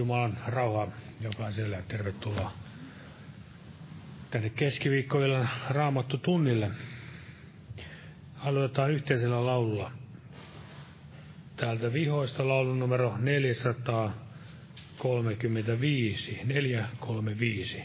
Jumalan rauhaa jokaiselle ja tervetuloa tänne keskiviikkoillan raamattu tunnille. Aloitetaan yhteisellä laululla. Täältä vihoista laulun numero 435. 435.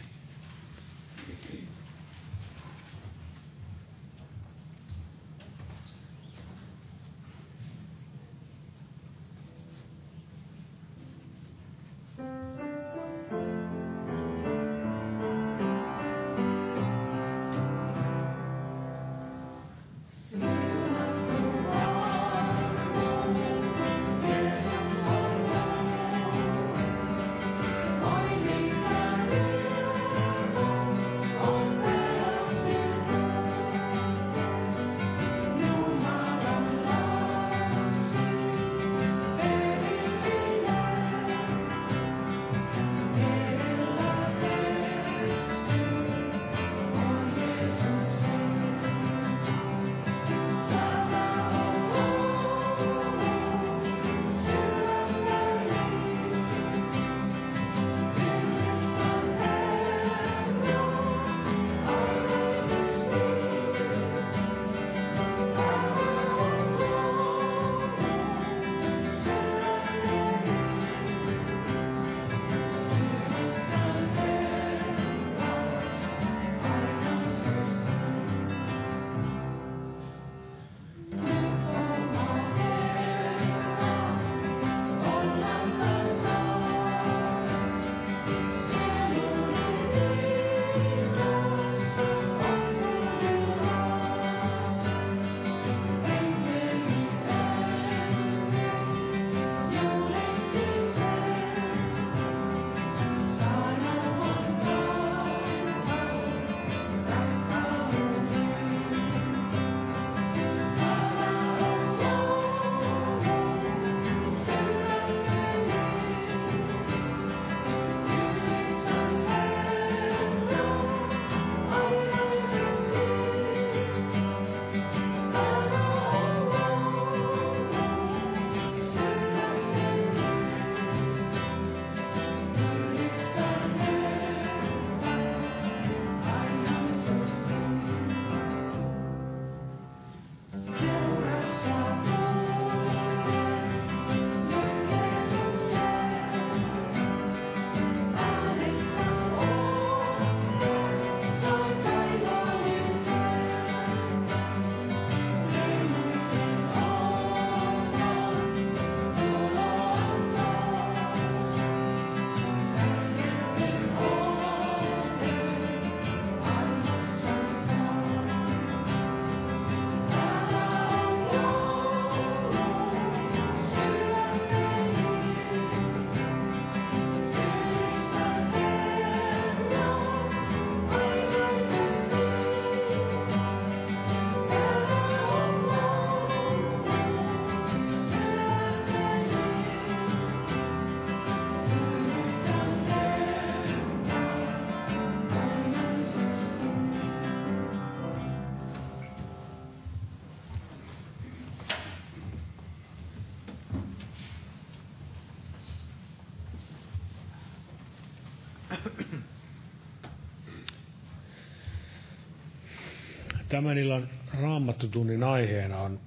Tämän illan raamattutunnin aiheena on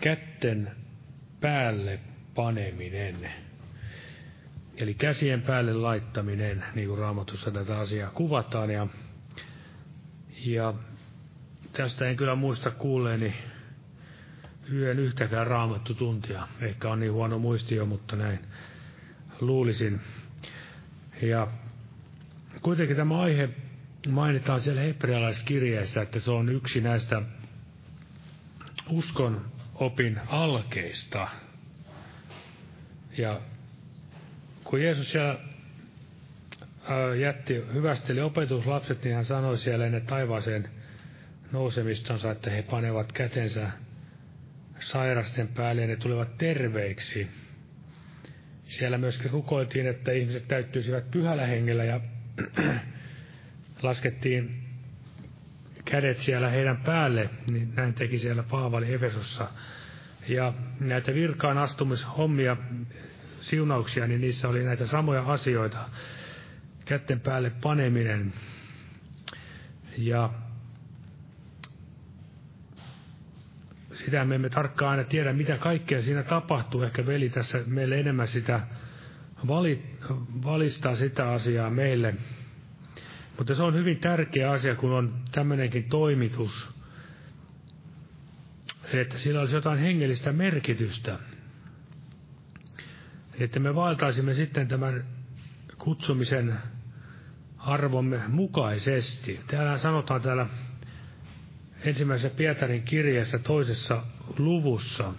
kätten päälle paneminen. Eli käsien päälle laittaminen, niin kuin raamatussa tätä asiaa kuvataan. Ja, ja tästä en kyllä muista kuulleeni yön yhtäkään raamattutuntia. Ehkä on niin huono muistio, mutta näin luulisin. Ja kuitenkin tämä aihe mainitaan siellä hebrealaiskirjeessä, että se on yksi näistä uskon opin alkeista. Ja kun Jeesus siellä jätti, hyvästeli opetuslapset, niin hän sanoi siellä ennen taivaaseen nousemistonsa, että he panevat kätensä sairasten päälle ja ne tulevat terveiksi. Siellä myöskin rukoiltiin, että ihmiset täyttyisivät pyhällä hengellä ja laskettiin kädet siellä heidän päälle, niin näin teki siellä Paavali Efesossa. Ja näitä virkaan astumishommia siunauksia, niin niissä oli näitä samoja asioita. Kätten päälle paneminen. Ja sitä me emme tarkkaan aina tiedä, mitä kaikkea siinä tapahtuu. Ehkä veli tässä meille enemmän sitä vali, valistaa sitä asiaa meille. Mutta se on hyvin tärkeä asia, kun on tämmöinenkin toimitus, että sillä olisi jotain hengellistä merkitystä. Että me vaeltaisimme sitten tämän kutsumisen arvomme mukaisesti. Täällä sanotaan täällä ensimmäisessä Pietarin kirjassa toisessa luvussa,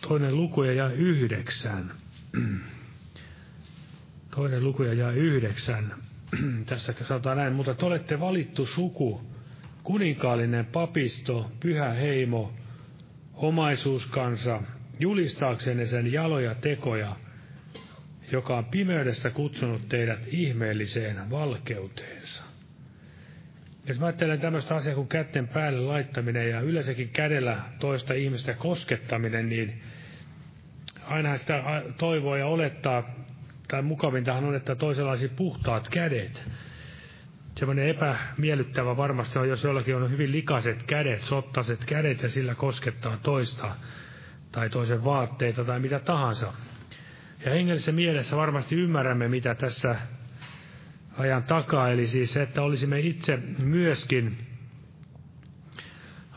toinen luku ja yhdeksän. Toinen luku ja yhdeksän. Tässä sanotaan näin, mutta te olette valittu suku, kuninkaallinen papisto, pyhä heimo, omaisuuskansa, julistaaksenne sen jaloja tekoja, joka on pimeydestä kutsunut teidät ihmeelliseen valkeuteensa. Jos mä ajattelen tämmöistä asiaa kuin kätten päälle laittaminen ja yleensäkin kädellä toista ihmistä koskettaminen, niin aina sitä toivoo ja olettaa, tai mukavintahan on, että toisella olisi puhtaat kädet. Semmoinen epämiellyttävä varmasti on, jos jollakin on hyvin likaiset kädet, sottaset kädet ja sillä koskettaa toista tai toisen vaatteita tai mitä tahansa. Ja hengellisessä mielessä varmasti ymmärrämme, mitä tässä ajan takaa, eli siis se, että olisimme itse myöskin,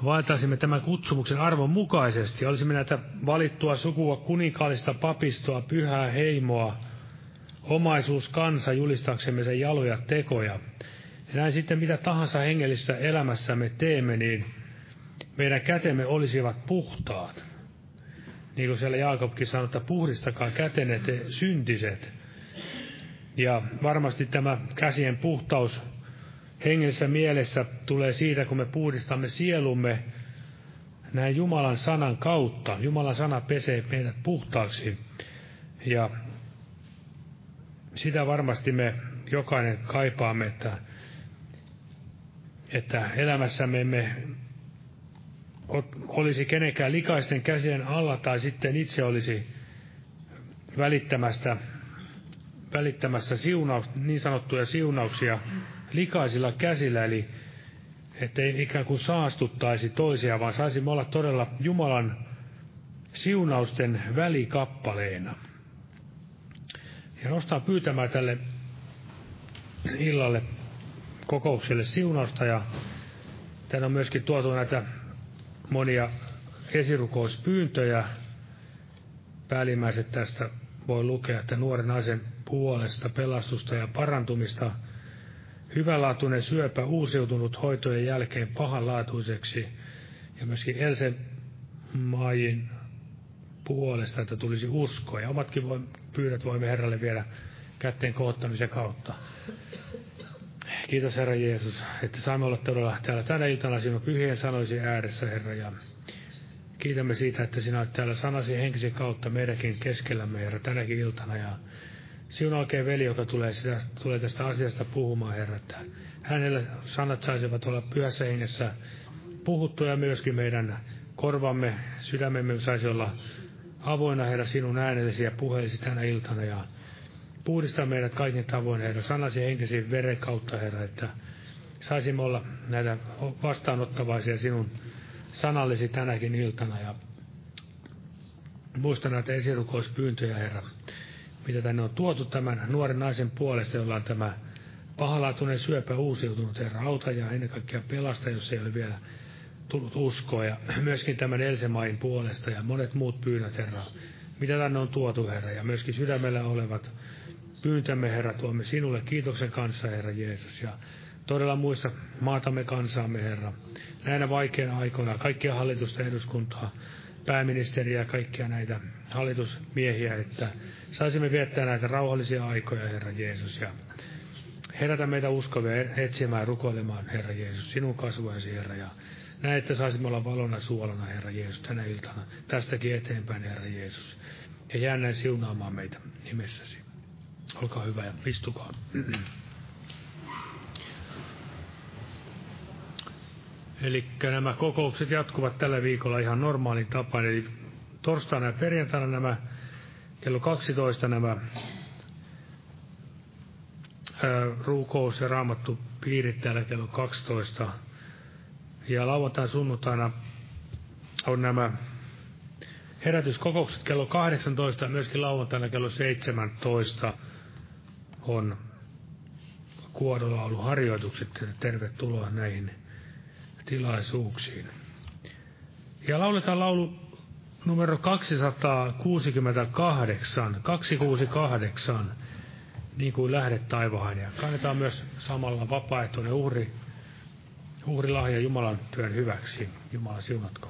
vaeltaisimme tämän kutsumuksen arvon mukaisesti, olisimme näitä valittua sukua kuninkaallista papistoa, pyhää heimoa, omaisuus kansa julistaksemme sen jaloja tekoja. Ja näin sitten mitä tahansa hengellistä elämässämme teemme, niin meidän kätemme olisivat puhtaat. Niin kuin siellä Jaakobkin sanoi, että puhdistakaa kätenne te syntiset. Ja varmasti tämä käsien puhtaus hengessä mielessä tulee siitä, kun me puhdistamme sielumme näin Jumalan sanan kautta. Jumalan sana pesee meidät puhtaaksi. Ja sitä varmasti me jokainen kaipaamme, että, että elämässämme emme olisi kenenkään likaisten käsien alla tai sitten itse olisi välittämästä, välittämässä siunaus, niin sanottuja siunauksia likaisilla käsillä, eli ettei ikään kuin saastuttaisi toisia, vaan saisimme olla todella Jumalan siunausten välikappaleena. Ja nostaa pyytämään tälle illalle kokoukselle siunausta. Ja tänne on myöskin tuotu näitä monia esirukouspyyntöjä. Päällimmäiset tästä voi lukea, että nuoren naisen puolesta pelastusta ja parantumista, hyvänlaatuinen syöpä uusiutunut hoitojen jälkeen pahanlaatuiseksi, ja myöskin Else Maajin puolesta, että tulisi uskoa. Ja omatkin voi, pyydät voimme Herralle viedä kätteen kohottamisen kautta. Kiitos Herra Jeesus, että saamme olla todella täällä tänä iltana sinun pyhien sanoisi ääressä, Herra. Ja kiitämme siitä, että sinä olet täällä sanasi henkisen kautta meidänkin keskellämme, Herra, tänäkin iltana. Ja sinun oikein veli, joka tulee, sitä, tulee tästä asiasta puhumaan, Herra, että hänelle sanat saisivat olla pyhässä hengessä puhuttuja myöskin meidän korvamme, sydämemme saisi olla avoinna, Herra, sinun äänellesi ja puheellesi tänä iltana. Ja Puhdista meidät kaikin tavoin, Herra, sanasi henkesi veren kautta, Herra, että saisimme olla näitä vastaanottavaisia sinun sanallesi tänäkin iltana. Ja muista näitä esirukouspyyntöjä, Herra, mitä tänne on tuotu tämän nuoren naisen puolesta, jolla on tämä pahalaatuinen syöpä uusiutunut, Herra, auta ja ennen kaikkea pelasta, jos ei ole vielä tullut uskoa. Ja myöskin tämän Elsemain puolesta ja monet muut pyynnöt, Herra, mitä tänne on tuotu, Herra, ja myöskin sydämellä olevat pyyntämme, Herra, tuomme sinulle kiitoksen kanssa, Herra Jeesus. Ja todella muista maatamme kansaamme, Herra. Näinä vaikeina aikoina kaikkia hallitusta eduskuntaa, pääministeriä ja kaikkia näitä hallitusmiehiä, että saisimme viettää näitä rauhallisia aikoja, Herra Jeesus. Ja herätä meitä uskovia etsimään ja rukoilemaan, Herra Jeesus, sinun kasvoisi, Herra. Ja näin, että saisimme olla valona suolana, Herra Jeesus, tänä iltana. Tästäkin eteenpäin, Herra Jeesus. Ja jää näin siunaamaan meitä nimessäsi. Olkaa hyvä ja istukaa. Eli nämä kokoukset jatkuvat tällä viikolla ihan normaalin tapaan, eli torstaina ja perjantaina nämä kello 12 nämä ruukous ja raamattu piirit täällä kello 12. Ja lauantai sunnuntaina on nämä herätyskokoukset kello 18 ja myöskin lauantaina kello 17 on kuorolauluharjoitukset. Tervetuloa näihin tilaisuuksiin. Ja lauletaan laulu numero 268, 268, niin kuin lähdet taivaan. Ja kannetaan myös samalla vapaaehtoinen uhri, uhrilahja Jumalan työn hyväksi. Jumala siunatko.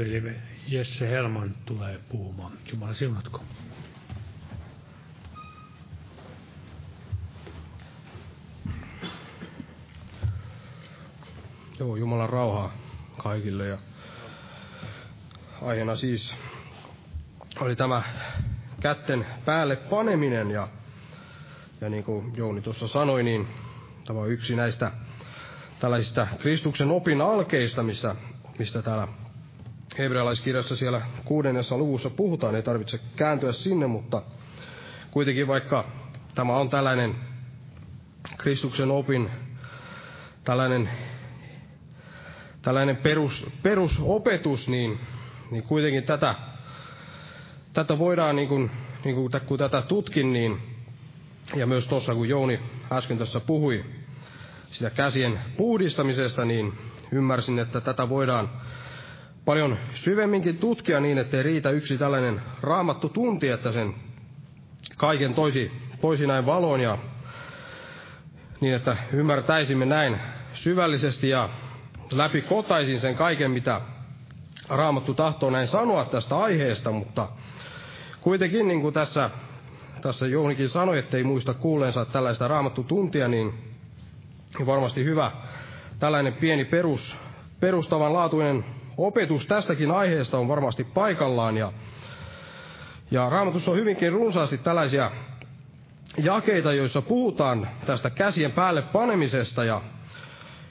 Veli Jesse Helman tulee puhumaan. Jumala siunatko. Joo, Jumalan rauhaa kaikille ja aiheena siis oli tämä kätten päälle paneminen ja, ja niin kuin Jouni tuossa sanoi, niin tämä on yksi näistä tällaisista Kristuksen opin alkeista, missä, mistä täällä hebrealaiskirjassa siellä kuudennessa luvussa puhutaan, ei tarvitse kääntyä sinne, mutta kuitenkin vaikka tämä on tällainen Kristuksen opin, tällainen, tällainen perus, perusopetus, niin, niin kuitenkin tätä, tätä voidaan, niin kuin, niin kuin, kun tätä tutkin, niin, ja myös tuossa kun Jouni äsken tässä puhui sitä käsien puhdistamisesta, niin ymmärsin, että tätä voidaan paljon syvemminkin tutkia niin, ettei riitä yksi tällainen raamattu tunti, että sen kaiken toisi, toisi näin valoon ja niin, että ymmärtäisimme näin syvällisesti ja läpi kotaisin sen kaiken, mitä Raamattu tahtoo näin sanoa tästä aiheesta, mutta kuitenkin niin kuin tässä tässä Jounikin sanoi, että ei muista kuuleensa tällaista raamattu tuntia, niin varmasti hyvä tällainen pieni perus, perustavanlaatuinen opetus tästäkin aiheesta on varmasti paikallaan. Ja, ja raamatussa on hyvinkin runsaasti tällaisia jakeita, joissa puhutaan tästä käsien päälle panemisesta. Ja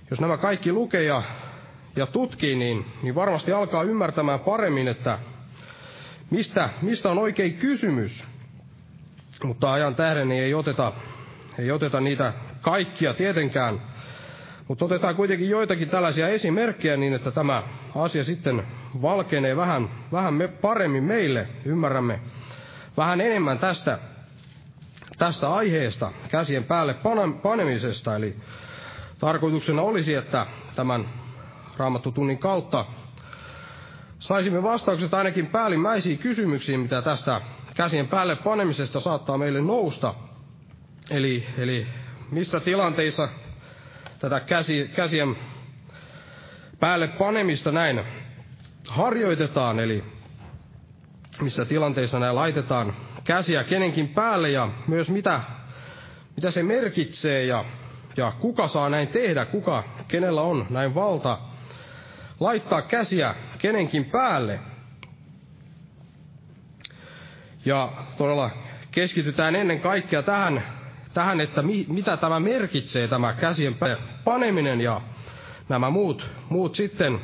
jos nämä kaikki lukee ja, ja tutkii, niin, niin varmasti alkaa ymmärtämään paremmin, että mistä, mistä on oikein kysymys. Mutta ajan tähden niin ei oteta, ei oteta niitä kaikkia tietenkään. Mutta otetaan kuitenkin joitakin tällaisia esimerkkejä niin, että tämä asia sitten valkenee vähän, vähän me, paremmin meille. Ymmärrämme vähän enemmän tästä, tästä aiheesta, käsien päälle panemisesta. Eli tarkoituksena olisi, että tämän raamattutunnin kautta saisimme vastaukset ainakin päällimmäisiin kysymyksiin, mitä tästä käsien päälle panemisesta saattaa meille nousta. Eli, eli missä tilanteissa tätä käsi, käsien päälle panemista näin harjoitetaan, eli missä tilanteissa näin laitetaan käsiä kenenkin päälle ja myös mitä, mitä se merkitsee ja, ja kuka saa näin tehdä, kuka, kenellä on näin valta laittaa käsiä kenenkin päälle. Ja todella keskitytään ennen kaikkea tähän, tähän että mi, mitä tämä merkitsee, tämä käsien paneminen ja nämä muut, muut sitten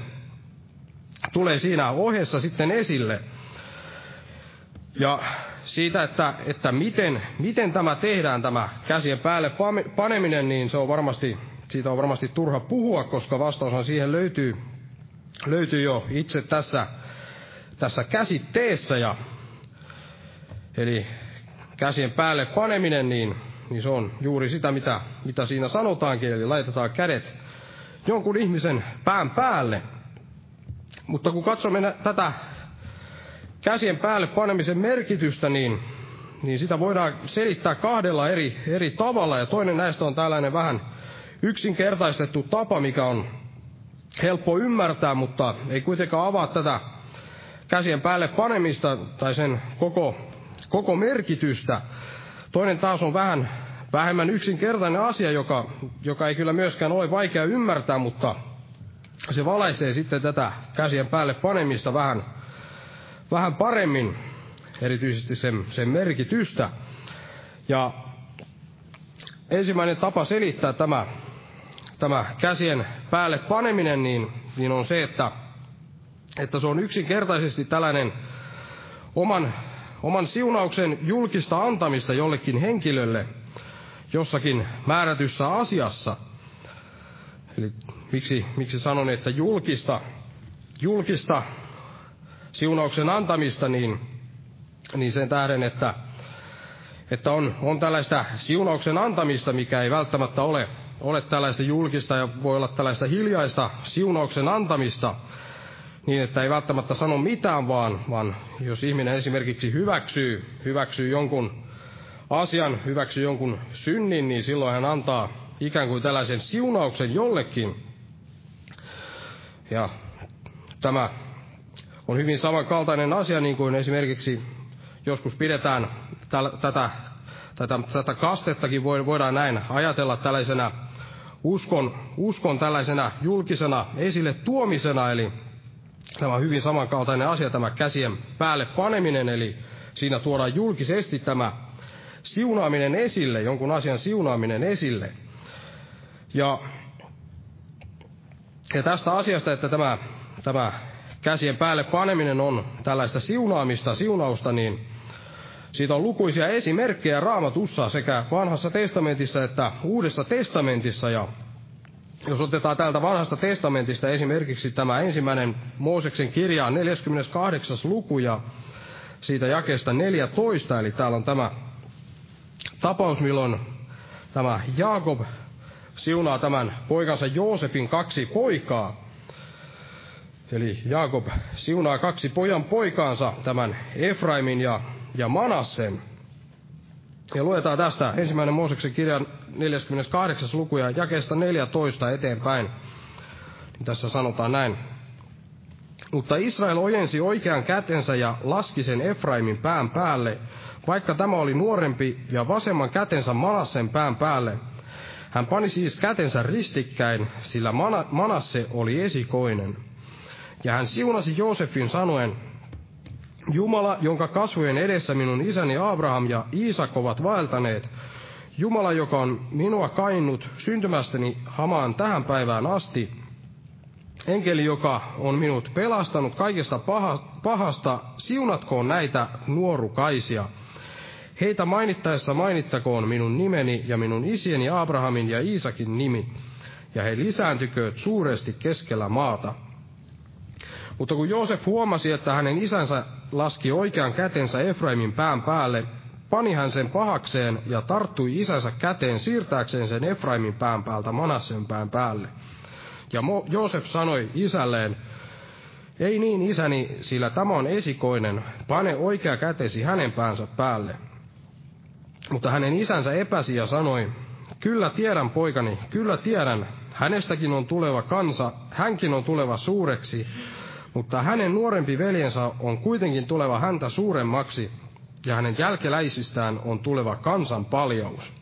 tulee siinä ohessa sitten esille. Ja siitä, että, että miten, miten tämä tehdään, tämä käsien päälle paneminen, niin se on varmasti, siitä on varmasti turha puhua, koska vastaushan siihen löytyy, löytyy jo itse tässä, tässä käsitteessä. Ja, eli käsien päälle paneminen, niin, niin se on juuri sitä, mitä, mitä siinä sanotaankin, eli laitetaan kädet jonkun ihmisen pään päälle. Mutta kun katsomme tätä käsien päälle panemisen merkitystä, niin, niin sitä voidaan selittää kahdella eri, eri tavalla. Ja toinen näistä on tällainen vähän yksinkertaistettu tapa, mikä on helppo ymmärtää, mutta ei kuitenkaan avaa tätä käsien päälle panemista tai sen koko, koko merkitystä. Toinen taas on vähän vähemmän yksinkertainen asia, joka, joka ei kyllä myöskään ole vaikea ymmärtää, mutta se valaisee sitten tätä käsien päälle panemista vähän, vähän paremmin, erityisesti sen, sen merkitystä. Ja ensimmäinen tapa selittää tämä, tämä käsien päälle paneminen, niin, niin on se, että, että se on yksinkertaisesti tällainen oman, oman siunauksen julkista antamista jollekin henkilölle – jossakin määrätyssä asiassa. Eli miksi, miksi sanon, että julkista, julkista siunauksen antamista, niin, niin sen tähden, että, että on, on tällaista siunauksen antamista, mikä ei välttämättä ole, ole tällaista julkista ja voi olla tällaista hiljaista siunauksen antamista, niin että ei välttämättä sano mitään, vaan, vaan jos ihminen esimerkiksi hyväksyy, hyväksyy jonkun asian, hyväksy jonkun synnin, niin silloin hän antaa ikään kuin tällaisen siunauksen jollekin. Ja tämä on hyvin samankaltainen asia, niin kuin esimerkiksi joskus pidetään tätä, tätä, tätä kastettakin voidaan näin ajatella tällaisena uskon, uskon tällaisena julkisena esille tuomisena, eli tämä on hyvin samankaltainen asia, tämä käsien päälle paneminen, eli siinä tuodaan julkisesti tämä siunaaminen esille, jonkun asian siunaaminen esille. Ja, ja tästä asiasta, että tämä, tämä käsien päälle paneminen on tällaista siunaamista, siunausta, niin siitä on lukuisia esimerkkejä raamatussa sekä vanhassa testamentissa että uudessa testamentissa. Ja jos otetaan täältä vanhasta testamentista esimerkiksi tämä ensimmäinen Mooseksen kirja 48. luku ja siitä jakesta 14, eli täällä on tämä tapaus, milloin tämä Jaakob siunaa tämän poikansa Joosefin kaksi poikaa. Eli Jaakob siunaa kaksi pojan poikaansa, tämän Efraimin ja, ja Manassen. Ja luetaan tästä ensimmäinen Mooseksen kirjan 48. luku ja jakeesta 14 eteenpäin. Niin tässä sanotaan näin. Mutta Israel ojensi oikean kätensä ja laski sen Efraimin pään päälle, vaikka tämä oli nuorempi ja vasemman kätensä Manassen pään päälle. Hän pani siis kätensä ristikkäin, sillä Manasse oli esikoinen. Ja hän siunasi Joosefin sanoen, Jumala, jonka kasvojen edessä minun isäni Abraham ja Iisak ovat vaeltaneet, Jumala, joka on minua kainnut syntymästäni hamaan tähän päivään asti, enkeli, joka on minut pelastanut kaikesta pahasta, siunatkoon näitä nuorukaisia. Heitä mainittaessa mainittakoon minun nimeni ja minun isieni Abrahamin ja Iisakin nimi, ja he lisääntykööt suuresti keskellä maata. Mutta kun Joosef huomasi, että hänen isänsä laski oikean kätensä Efraimin pään päälle, pani hän sen pahakseen ja tarttui isänsä käteen siirtääkseen sen Efraimin pään päältä Manassen pään päälle. Ja Mo- Joosef sanoi isälleen, ei niin isäni, sillä tämä on esikoinen, pane oikea kätesi hänen päänsä päälle. Mutta hänen isänsä epäsi ja sanoi, kyllä tiedän poikani, kyllä tiedän, hänestäkin on tuleva kansa, hänkin on tuleva suureksi, mutta hänen nuorempi veljensä on kuitenkin tuleva häntä suuremmaksi, ja hänen jälkeläisistään on tuleva kansan paljous.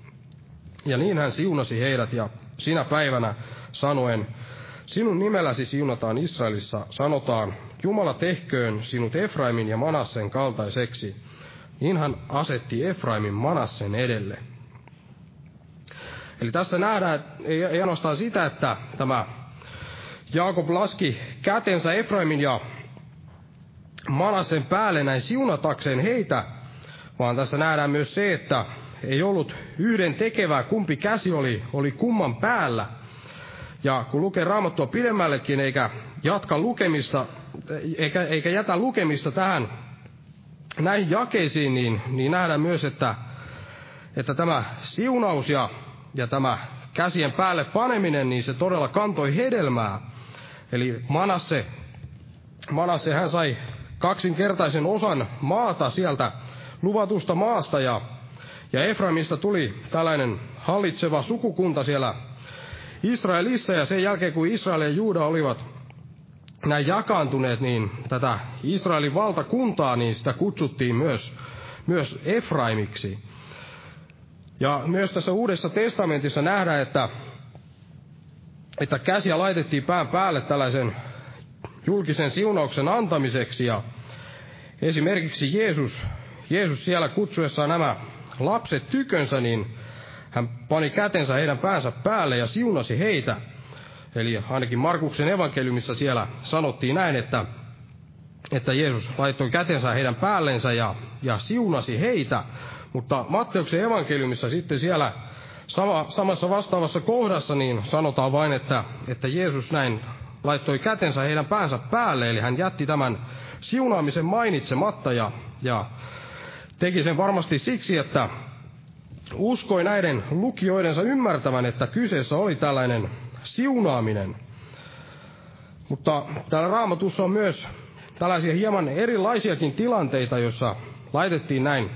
Ja niin hän siunasi heidät, ja sinä päivänä sanoen, sinun nimelläsi siunataan Israelissa, sanotaan, Jumala tehköön sinut Efraimin ja Manassen kaltaiseksi. Niin hän asetti Efraimin Manassen edelle. Eli tässä nähdään, ei, ei ainoastaan sitä, että tämä Jaakob laski kätensä Efraimin ja Manassen päälle näin siunatakseen heitä, vaan tässä nähdään myös se, että ei ollut yhden tekevää, kumpi käsi oli, oli kumman päällä. Ja kun lukee raamattua pidemmällekin, eikä jatka lukemista, eikä, eikä jätä lukemista tähän näihin jakeisiin, niin, niin nähdään myös, että, että tämä siunaus ja, ja tämä käsien päälle paneminen, niin se todella kantoi hedelmää. Eli Manasse, Manasse hän sai kaksinkertaisen osan maata sieltä luvatusta maasta ja, ja Efraimista tuli tällainen hallitseva sukukunta siellä Israelissa ja sen jälkeen kun Israel ja Juuda olivat näin jakaantuneet, niin tätä Israelin valtakuntaa, niin sitä kutsuttiin myös, myös Efraimiksi. Ja myös tässä Uudessa testamentissa nähdään, että, että käsiä laitettiin pään päälle tällaisen julkisen siunauksen antamiseksi. Ja esimerkiksi Jeesus Jeesus siellä kutsuessaan nämä lapset tykönsä, niin hän pani kätensä heidän päänsä päälle ja siunasi heitä. Eli ainakin Markuksen evankeliumissa siellä sanottiin näin, että, että Jeesus laittoi kätensä heidän päällensä ja, ja siunasi heitä. Mutta Matteuksen evankeliumissa sitten siellä sama, samassa vastaavassa kohdassa niin sanotaan vain, että, että Jeesus näin laittoi kätensä heidän päänsä päälle, eli hän jätti tämän siunaamisen mainitsematta ja, ja Teki sen varmasti siksi, että uskoi näiden lukijoidensa ymmärtävän, että kyseessä oli tällainen siunaaminen. Mutta täällä raamatussa on myös tällaisia hieman erilaisiakin tilanteita, joissa laitettiin näin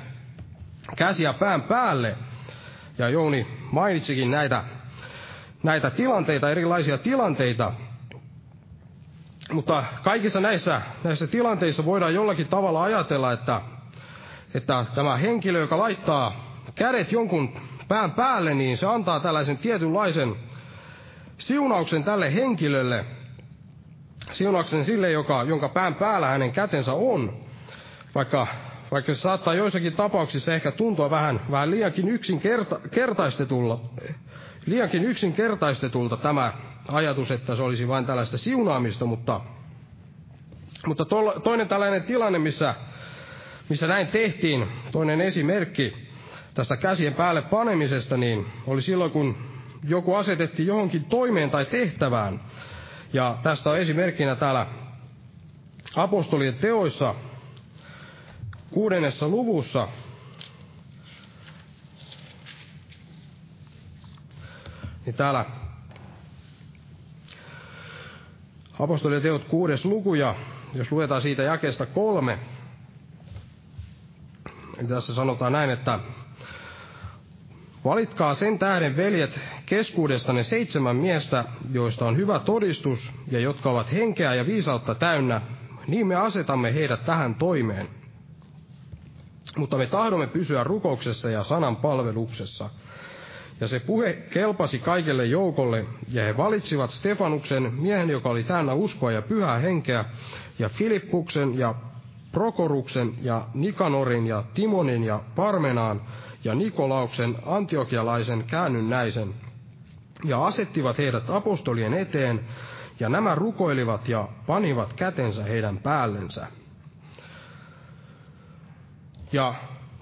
käsiä pään päälle. Ja Jouni mainitsikin näitä, näitä tilanteita, erilaisia tilanteita. Mutta kaikissa näissä, näissä tilanteissa voidaan jollakin tavalla ajatella, että että tämä henkilö, joka laittaa kädet jonkun pään päälle, niin se antaa tällaisen tietynlaisen siunauksen tälle henkilölle, siunauksen sille, joka, jonka pään päällä hänen kätensä on, vaikka, vaikka se saattaa joissakin tapauksissa ehkä tuntua vähän, vähän liiankin yksinkertaistetulla, liiankin yksinkertaistetulta tämä ajatus, että se olisi vain tällaista siunaamista, mutta, mutta toinen tällainen tilanne, missä missä näin tehtiin, toinen esimerkki tästä käsien päälle panemisesta, niin oli silloin, kun joku asetettiin johonkin toimeen tai tehtävään. Ja tästä on esimerkkinä täällä apostolien teoissa kuudennessa luvussa, niin täällä apostolien teot kuudes luku, ja jos luetaan siitä jakesta kolme, tässä sanotaan näin, että Valitkaa sen tähden, veljet, keskuudestanne seitsemän miestä, joista on hyvä todistus ja jotka ovat henkeä ja viisautta täynnä, niin me asetamme heidät tähän toimeen. Mutta me tahdomme pysyä rukouksessa ja sanan palveluksessa. Ja se puhe kelpasi kaikelle joukolle, ja he valitsivat Stefanuksen, miehen, joka oli täynnä uskoa ja pyhää henkeä, ja Filippuksen ja Prokoruksen ja Nikanorin ja Timonin ja Parmenaan ja Nikolauksen antiokialaisen käännynnäisen, ja asettivat heidät apostolien eteen, ja nämä rukoilivat ja panivat kätensä heidän päällensä. Ja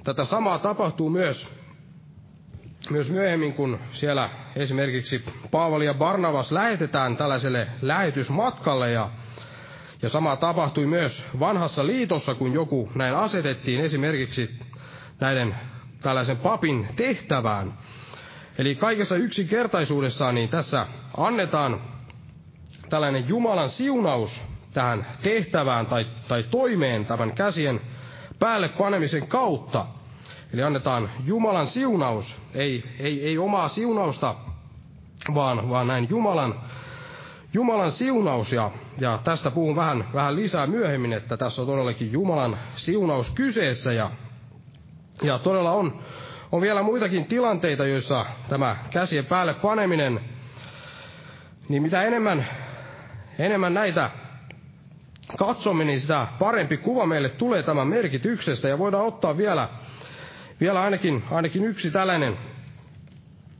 tätä samaa tapahtuu myös, myös myöhemmin, kun siellä esimerkiksi Paavali ja Barnavas lähetetään tällaiselle lähetysmatkalle ja ja sama tapahtui myös vanhassa liitossa, kun joku näin asetettiin esimerkiksi näiden tällaisen papin tehtävään. Eli kaikessa yksinkertaisuudessaan niin tässä annetaan tällainen Jumalan siunaus tähän tehtävään tai, tai toimeen tämän käsien päälle panemisen kautta. Eli annetaan Jumalan siunaus, ei, ei, ei omaa siunausta, vaan, vaan näin Jumalan, Jumalan siunaus. Ja, ja tästä puhun vähän, vähän lisää myöhemmin, että tässä on todellakin Jumalan siunaus kyseessä. Ja, ja todella on, on vielä muitakin tilanteita, joissa tämä käsien päälle paneminen, niin mitä enemmän, enemmän näitä katsomme, niin sitä parempi kuva meille tulee tämän merkityksestä. Ja voidaan ottaa vielä, vielä ainakin, ainakin yksi tällainen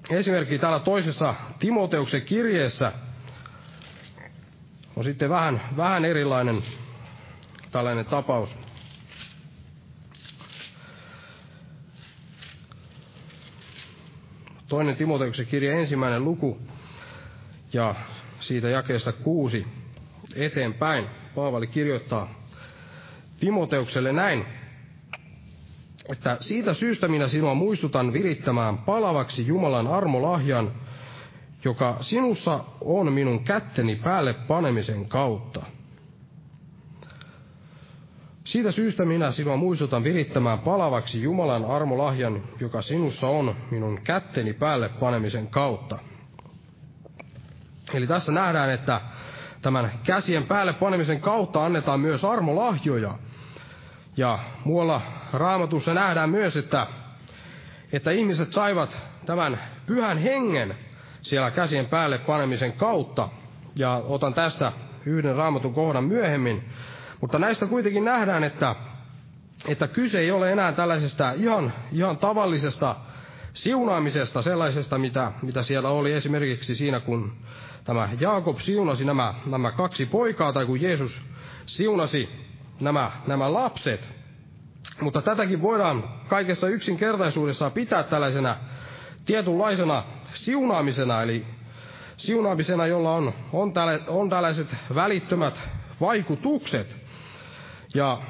esimerkki täällä toisessa Timoteuksen kirjeessä. On sitten vähän, vähän erilainen tällainen tapaus. Toinen Timoteuksen kirje, ensimmäinen luku, ja siitä jakeesta kuusi eteenpäin. Paavali kirjoittaa Timoteukselle näin, että siitä syystä minä sinua muistutan virittämään palavaksi Jumalan armolahjan, joka sinussa on minun kätteni päälle panemisen kautta. Siitä syystä minä sinua muistutan virittämään palavaksi Jumalan armolahjan, joka sinussa on minun kätteni päälle panemisen kautta. Eli tässä nähdään, että tämän käsien päälle panemisen kautta annetaan myös armolahjoja. Ja muualla raamatussa nähdään myös, että, että ihmiset saivat tämän pyhän hengen siellä käsien päälle panemisen kautta. Ja otan tästä yhden raamatun kohdan myöhemmin. Mutta näistä kuitenkin nähdään, että, että kyse ei ole enää tällaisesta ihan, ihan tavallisesta siunaamisesta, sellaisesta, mitä, mitä siellä oli esimerkiksi siinä, kun tämä Jaakob siunasi nämä, nämä kaksi poikaa, tai kun Jeesus siunasi nämä, nämä lapset. Mutta tätäkin voidaan kaikessa yksinkertaisuudessaan pitää tällaisena tietynlaisena siunaamisena, eli siunaamisena, jolla on, on, tälle, on tällaiset välittömät vaikutukset. Ja,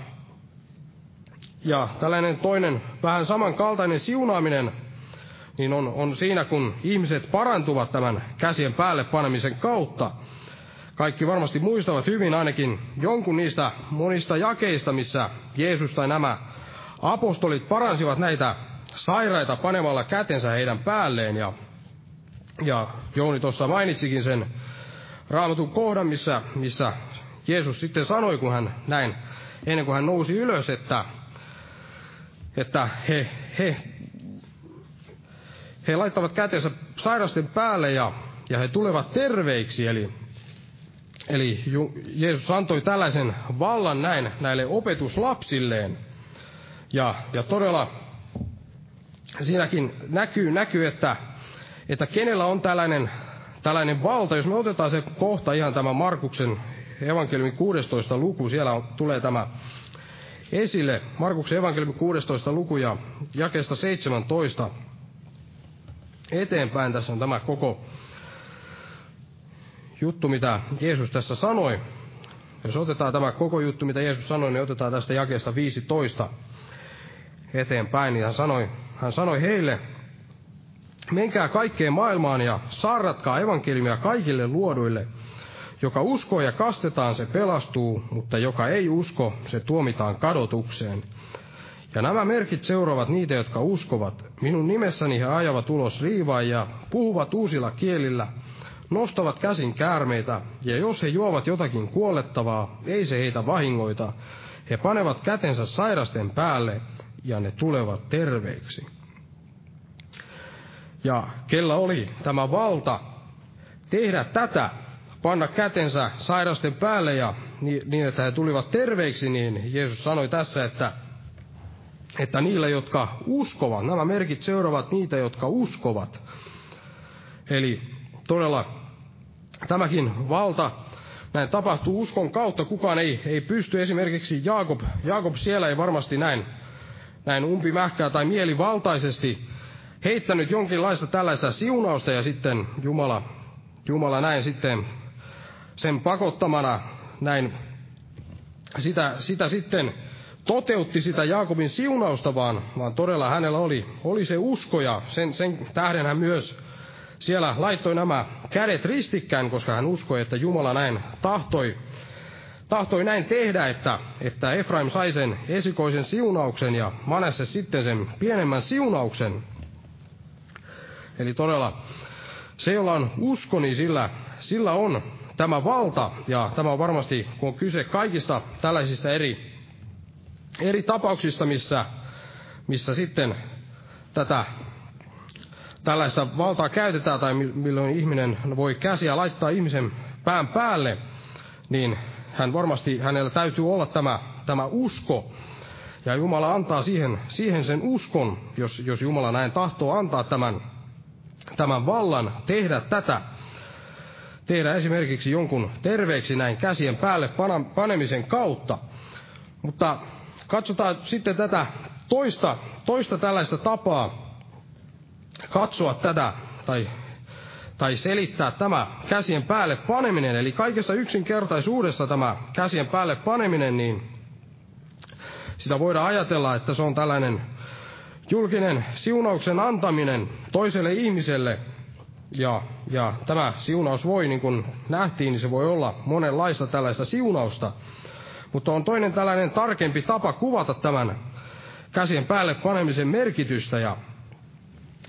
ja tällainen toinen vähän samankaltainen siunaaminen niin on, on siinä, kun ihmiset parantuvat tämän käsien päälle panemisen kautta. Kaikki varmasti muistavat hyvin ainakin jonkun niistä monista jakeista, missä Jeesus tai nämä apostolit paransivat näitä sairaita panemalla kätensä heidän päälleen. Ja, ja Jouni tuossa mainitsikin sen raamatun kohdan, missä, missä Jeesus sitten sanoi, kun hän näin, ennen kuin hän nousi ylös, että, että he, he he laittavat kätensä sairasten päälle ja, ja he tulevat terveiksi. Eli, eli Jeesus antoi tällaisen vallan näin näille opetuslapsilleen. Ja, ja todella siinäkin näkyy, näkyy että, että kenellä on tällainen, tällainen valta. Jos me otetaan se kohta ihan tämä Markuksen evankeliumin 16 luku, siellä on, tulee tämä esille. Markuksen evankeliumin 16 luku ja jakeesta 17 eteenpäin. Tässä on tämä koko juttu, mitä Jeesus tässä sanoi. Jos otetaan tämä koko juttu, mitä Jeesus sanoi, niin otetaan tästä jakeesta 15 eteenpäin. Niin hän sanoi, hän sanoi heille, menkää kaikkeen maailmaan ja saarratkaa evankeliumia kaikille luoduille. Joka uskoo ja kastetaan, se pelastuu, mutta joka ei usko, se tuomitaan kadotukseen. Ja nämä merkit seuraavat niitä, jotka uskovat. Minun nimessäni he ajavat ulos riivaa ja puhuvat uusilla kielillä. nostavat käsin käärmeitä, ja jos he juovat jotakin kuolettavaa, ei se heitä vahingoita. He panevat kätensä sairasten päälle, ja ne tulevat terveiksi. Ja kella oli tämä valta tehdä tätä, panna kätensä sairasten päälle ja niin, että he tulivat terveiksi, niin Jeesus sanoi tässä, että, että niillä, jotka uskovat, nämä merkit seuraavat niitä, jotka uskovat. Eli todella tämäkin valta, näin tapahtuu uskon kautta. Kukaan ei, ei pysty, esimerkiksi Jaakob, Jaakob siellä ei varmasti näin, näin umpimähkää tai mielivaltaisesti heittänyt jonkinlaista tällaista siunausta ja sitten Jumala, Jumala näin sitten sen pakottamana näin sitä, sitä sitten toteutti sitä Jaakobin siunausta, vaan, vaan todella hänellä oli, oli se usko ja sen, sen tähden hän myös siellä laittoi nämä kädet ristikkään, koska hän uskoi, että Jumala näin tahtoi, tahtoi näin tehdä, että, että Efraim sai sen esikoisen siunauksen ja Manesse sitten sen pienemmän siunauksen. Eli todella se, jolla on usko, niin sillä, sillä on tämä valta, ja tämä on varmasti, kun on kyse kaikista tällaisista eri, eri tapauksista, missä, missä sitten tätä tällaista valtaa käytetään tai milloin ihminen voi käsiä laittaa ihmisen pään päälle, niin hän varmasti, hänellä täytyy olla tämä, tämä usko. Ja Jumala antaa siihen, siihen sen uskon, jos, jos Jumala näin tahtoo antaa tämän, tämän vallan tehdä tätä. Tehdä esimerkiksi jonkun terveeksi näin käsien päälle panemisen kautta. Mutta katsotaan sitten tätä toista, toista tällaista tapaa, katsoa tätä tai, tai selittää tämä käsien päälle paneminen. Eli kaikessa yksinkertaisuudessa tämä käsien päälle paneminen, niin sitä voidaan ajatella, että se on tällainen julkinen siunauksen antaminen toiselle ihmiselle. Ja, ja tämä siunaus voi, niin kuin nähtiin, niin se voi olla monenlaista tällaista siunausta. Mutta on toinen tällainen tarkempi tapa kuvata tämän käsien päälle panemisen merkitystä. Ja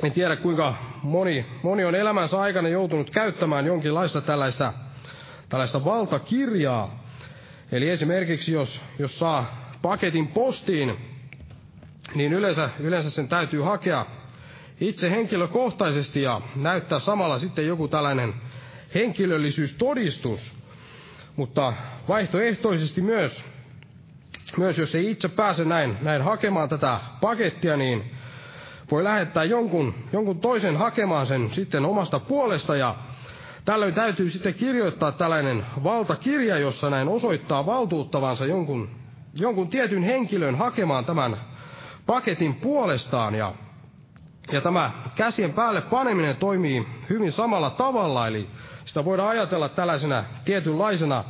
en tiedä kuinka moni, moni on elämänsä aikana joutunut käyttämään jonkinlaista tällaista, tällaista valtakirjaa. Eli esimerkiksi jos, jos saa paketin postiin, niin yleensä, yleensä sen täytyy hakea itse henkilökohtaisesti ja näyttää samalla sitten joku tällainen henkilöllisyystodistus. Mutta vaihtoehtoisesti myös, myös jos ei itse pääse näin, näin hakemaan tätä pakettia, niin voi lähettää jonkun, jonkun toisen hakemaan sen sitten omasta puolesta. Ja tällöin täytyy sitten kirjoittaa tällainen valtakirja, jossa näin osoittaa valtuuttavansa jonkun, jonkun tietyn henkilön hakemaan tämän paketin puolestaan. Ja ja tämä käsien päälle paneminen toimii hyvin samalla tavalla, eli sitä voidaan ajatella tällaisena tietynlaisena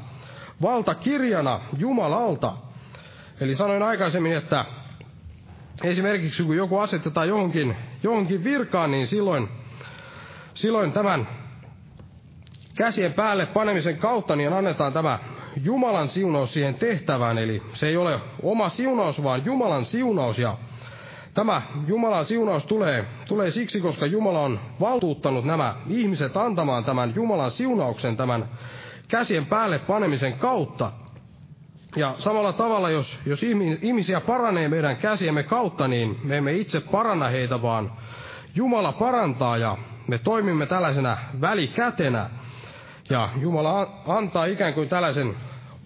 valtakirjana Jumalalta. Eli sanoin aikaisemmin, että esimerkiksi kun joku asetetaan johonkin, johonkin virkaan, niin silloin, silloin tämän käsien päälle panemisen kautta niin annetaan tämä Jumalan siunaus siihen tehtävään. Eli se ei ole oma siunaus, vaan Jumalan siunaus. Ja tämä Jumalan siunaus tulee, tulee siksi, koska Jumala on valtuuttanut nämä ihmiset antamaan tämän Jumalan siunauksen tämän käsien päälle panemisen kautta. Ja samalla tavalla, jos, jos ihmisiä paranee meidän käsiemme kautta, niin me emme itse paranna heitä, vaan Jumala parantaa ja me toimimme tällaisena välikätenä. Ja Jumala antaa ikään kuin tällaisen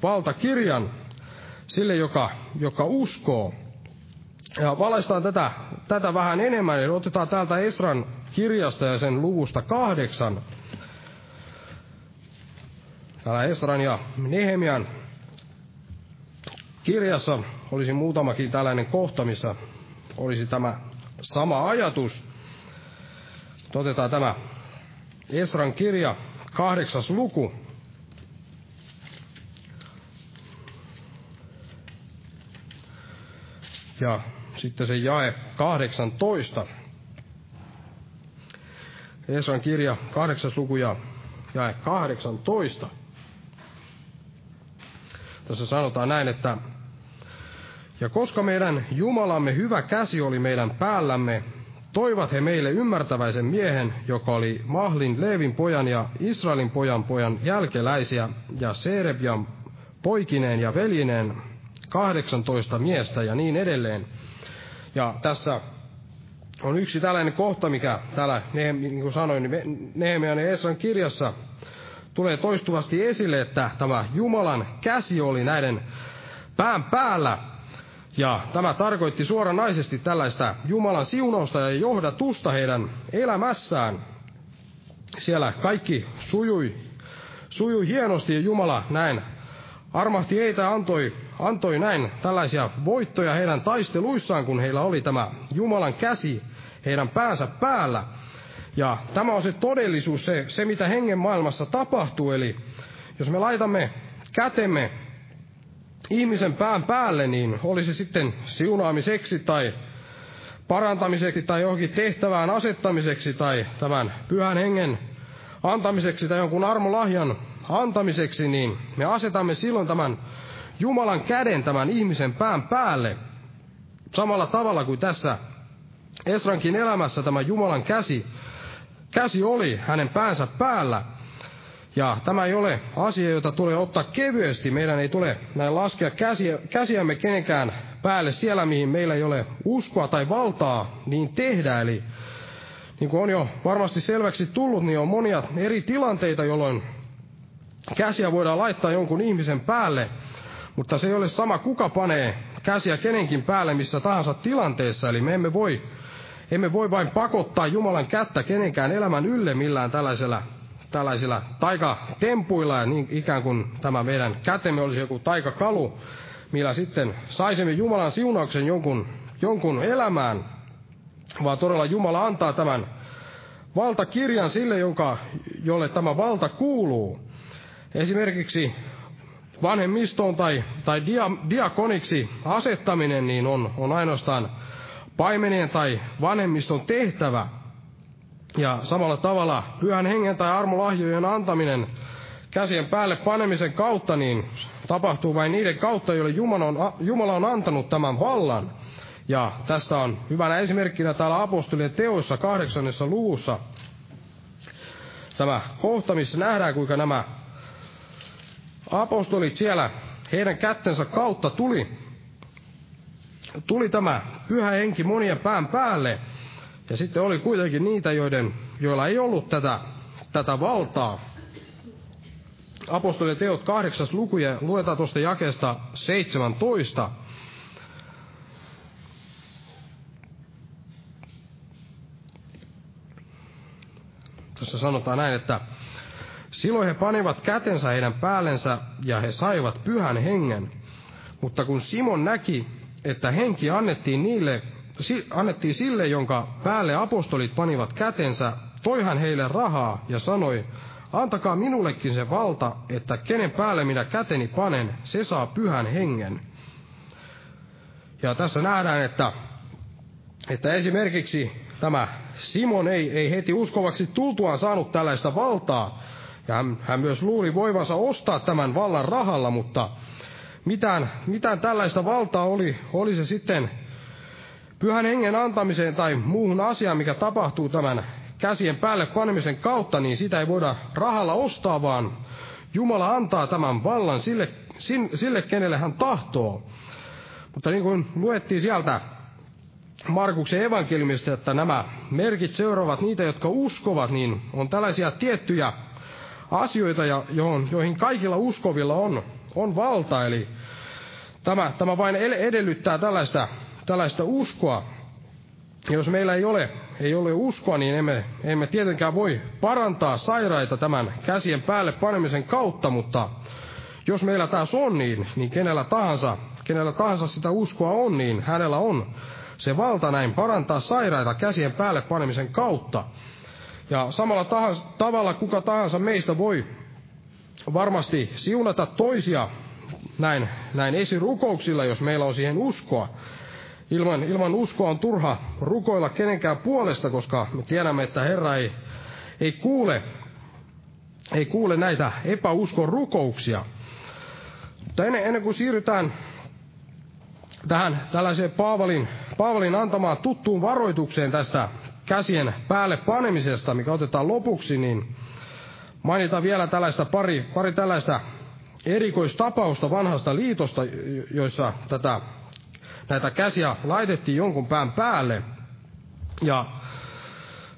valtakirjan sille, joka, joka uskoo. Ja valaistaan tätä, tätä vähän enemmän, eli otetaan täältä Esran kirjasta ja sen luvusta kahdeksan. Täällä Esran ja Nehemian kirjassa olisi muutamakin tällainen kohta, missä olisi tämä sama ajatus. Otetaan tämä Esran kirja, kahdeksas luku. Ja sitten se jae 18. Esran kirja, kahdeksas luku ja jae 18. Tässä sanotaan näin, että ja koska meidän Jumalamme hyvä käsi oli meidän päällämme, toivat he meille ymmärtäväisen miehen, joka oli Mahlin Leevin pojan ja Israelin pojan pojan jälkeläisiä, ja Serebian poikineen ja veljineen 18 miestä ja niin edelleen. Ja tässä on yksi tällainen kohta, mikä täällä, niin kuin sanoin, niin Nehemian ja Esran kirjassa tulee toistuvasti esille, että tämä Jumalan käsi oli näiden pään päällä. Ja tämä tarkoitti suoranaisesti tällaista Jumalan siunausta ja johdatusta heidän elämässään. Siellä kaikki sujui, sujui hienosti ja Jumala näin armahti heitä antoi, antoi näin tällaisia voittoja heidän taisteluissaan, kun heillä oli tämä Jumalan käsi heidän päänsä päällä. Ja tämä on se todellisuus, se, se mitä hengen maailmassa tapahtuu. Eli jos me laitamme kätemme ihmisen pään päälle, niin oli se sitten siunaamiseksi tai parantamiseksi tai johonkin tehtävään asettamiseksi tai tämän pyhän hengen antamiseksi tai jonkun armolahjan antamiseksi, niin me asetamme silloin tämän Jumalan käden tämän ihmisen pään päälle. Samalla tavalla kuin tässä Esrankin elämässä tämä Jumalan käsi, käsi oli hänen päänsä päällä. Ja tämä ei ole asia, jota tulee ottaa kevyesti. Meidän ei tule näin laskea käsiä, käsiämme kenenkään päälle siellä, mihin meillä ei ole uskoa tai valtaa niin tehdä. Eli niin kuin on jo varmasti selväksi tullut, niin on monia eri tilanteita, jolloin käsiä voidaan laittaa jonkun ihmisen päälle, mutta se ei ole sama, kuka panee käsiä kenenkin päälle missä tahansa tilanteessa. Eli me emme voi, emme voi vain pakottaa Jumalan kättä kenenkään elämän ylle millään tällaisella, tällaisilla taikatempuilla, ja niin ikään kuin tämä meidän kätemme olisi joku taikakalu, millä sitten saisimme Jumalan siunauksen jonkun, jonkun elämään, vaan todella Jumala antaa tämän valtakirjan sille, jonka, jolle tämä valta kuuluu. Esimerkiksi vanhemmistoon tai, tai dia, diakoniksi asettaminen niin on, on ainoastaan paimenien tai vanhemmiston tehtävä. Ja samalla tavalla pyhän hengen tai armolahjojen antaminen käsien päälle panemisen kautta, niin tapahtuu vain niiden kautta, joille Jumala on, Jumala on antanut tämän vallan. Ja tästä on hyvänä esimerkkinä täällä apostolien teoissa kahdeksannessa luvussa tämä kohta, missä nähdään, kuinka nämä apostolit siellä, heidän kättensä kautta tuli, tuli tämä pyhä henki monien pään päälle. Ja sitten oli kuitenkin niitä, joiden, joilla ei ollut tätä, tätä valtaa. Apostolien teot kahdeksas luku ja luetaan tuosta jakeesta 17. Tässä sanotaan näin, että Silloin he panivat kätensä heidän päällensä ja he saivat pyhän hengen. Mutta kun Simon näki, että henki annettiin, niille, annettiin sille, jonka päälle apostolit panivat kätensä, toihan heille rahaa ja sanoi, antakaa minullekin se valta, että kenen päälle minä käteni panen, se saa pyhän hengen. Ja tässä nähdään, että, että esimerkiksi tämä Simon ei, ei heti uskovaksi tultuaan saanut tällaista valtaa, ja hän, hän myös luuli voivansa ostaa tämän vallan rahalla, mutta mitään, mitään tällaista valtaa oli, oli se sitten pyhän hengen antamiseen tai muuhun asiaan, mikä tapahtuu tämän käsien päälle panemisen kautta, niin sitä ei voida rahalla ostaa, vaan Jumala antaa tämän vallan sille, sille kenelle hän tahtoo. Mutta niin kuin luettiin sieltä Markuksen evankeliumista, että nämä merkit seuraavat niitä, jotka uskovat, niin on tällaisia tiettyjä asioita, johon, joihin kaikilla uskovilla on, on valta. Eli tämä, tämä vain edellyttää tällaista, tällaista uskoa. Ja jos meillä ei ole, ei ole uskoa, niin emme, emme tietenkään voi parantaa sairaita tämän käsien päälle panemisen kautta, mutta jos meillä taas on, niin, niin kenellä, tahansa, kenellä tahansa sitä uskoa on, niin hänellä on se valta näin parantaa sairaita käsien päälle panemisen kautta. Ja samalla tahansa, tavalla kuka tahansa meistä voi varmasti siunata toisia näin, näin esirukouksilla, jos meillä on siihen uskoa. Ilman, ilman uskoa on turha rukoilla kenenkään puolesta, koska me tiedämme, että Herra ei, ei kuule, ei kuule näitä epäuskon rukouksia. Mutta ennen, ennen kuin siirrytään tähän tällaiseen Paavalin, Paavalin antamaan tuttuun varoitukseen tästä, käsien päälle panemisesta, mikä otetaan lopuksi, niin mainitaan vielä tällaista pari, pari tällaista erikoistapausta vanhasta liitosta, joissa tätä, näitä käsiä laitettiin jonkun pään päälle. Ja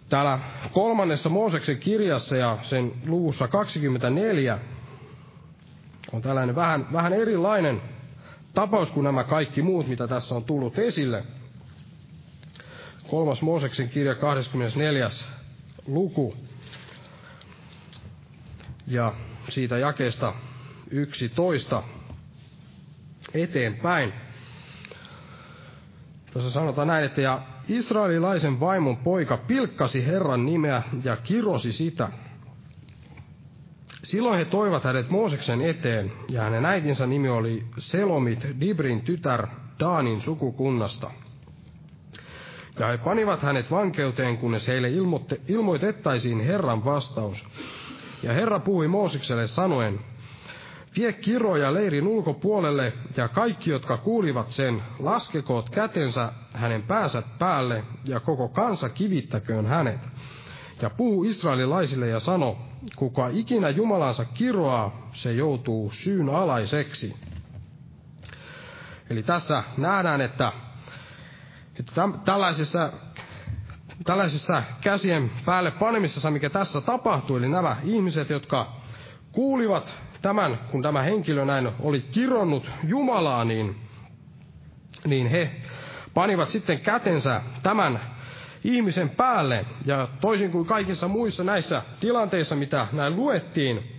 täällä kolmannessa Mooseksen kirjassa ja sen luvussa 24 on tällainen vähän, vähän erilainen tapaus kuin nämä kaikki muut, mitä tässä on tullut esille. Kolmas Mooseksen kirja, 24. luku. Ja siitä jakeesta 11 eteenpäin. Tässä sanotaan näin, että ja israelilaisen vaimon poika pilkkasi Herran nimeä ja kirosi sitä. Silloin he toivat hänet Mooseksen eteen, ja hänen äitinsä nimi oli Selomit, Dibrin tytär Daanin sukukunnasta. Ja he panivat hänet vankeuteen, kunnes heille ilmoitte, ilmoitettaisiin Herran vastaus. Ja Herra puhui Moosekselle sanoen, Vie kiroja leirin ulkopuolelle, ja kaikki, jotka kuulivat sen, laskekoot kätensä hänen päänsä päälle, ja koko kansa kivittäköön hänet. Ja puhu israelilaisille ja sano, kuka ikinä Jumalansa kiroaa, se joutuu syyn alaiseksi. Eli tässä nähdään, että, että tällaisessa, tällaisessa käsien päälle panemisessa, mikä tässä tapahtui, eli nämä ihmiset, jotka kuulivat tämän, kun tämä henkilö näin oli kironnut Jumalaa, niin, niin he panivat sitten kätensä tämän ihmisen päälle. Ja toisin kuin kaikissa muissa näissä tilanteissa, mitä näin luettiin,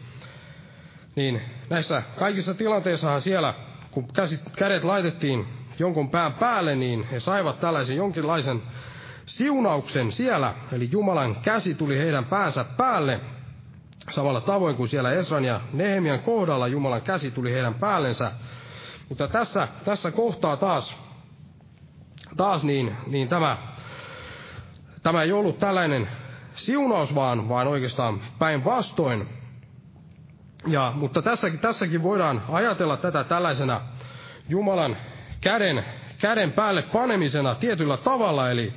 niin näissä kaikissa tilanteissahan siellä, kun käsit, kädet laitettiin jonkun pään päälle, niin he saivat tällaisen jonkinlaisen siunauksen siellä. Eli Jumalan käsi tuli heidän päänsä päälle. Samalla tavoin kuin siellä Esran ja Nehemian kohdalla Jumalan käsi tuli heidän päällensä. Mutta tässä, tässä kohtaa taas, taas niin, niin tämä Tämä ei ollut tällainen siunaus, vaan, vaan oikeastaan päinvastoin. Ja, mutta tässäkin, tässäkin voidaan ajatella tätä tällaisena Jumalan käden, käden päälle panemisena tietyllä tavalla, eli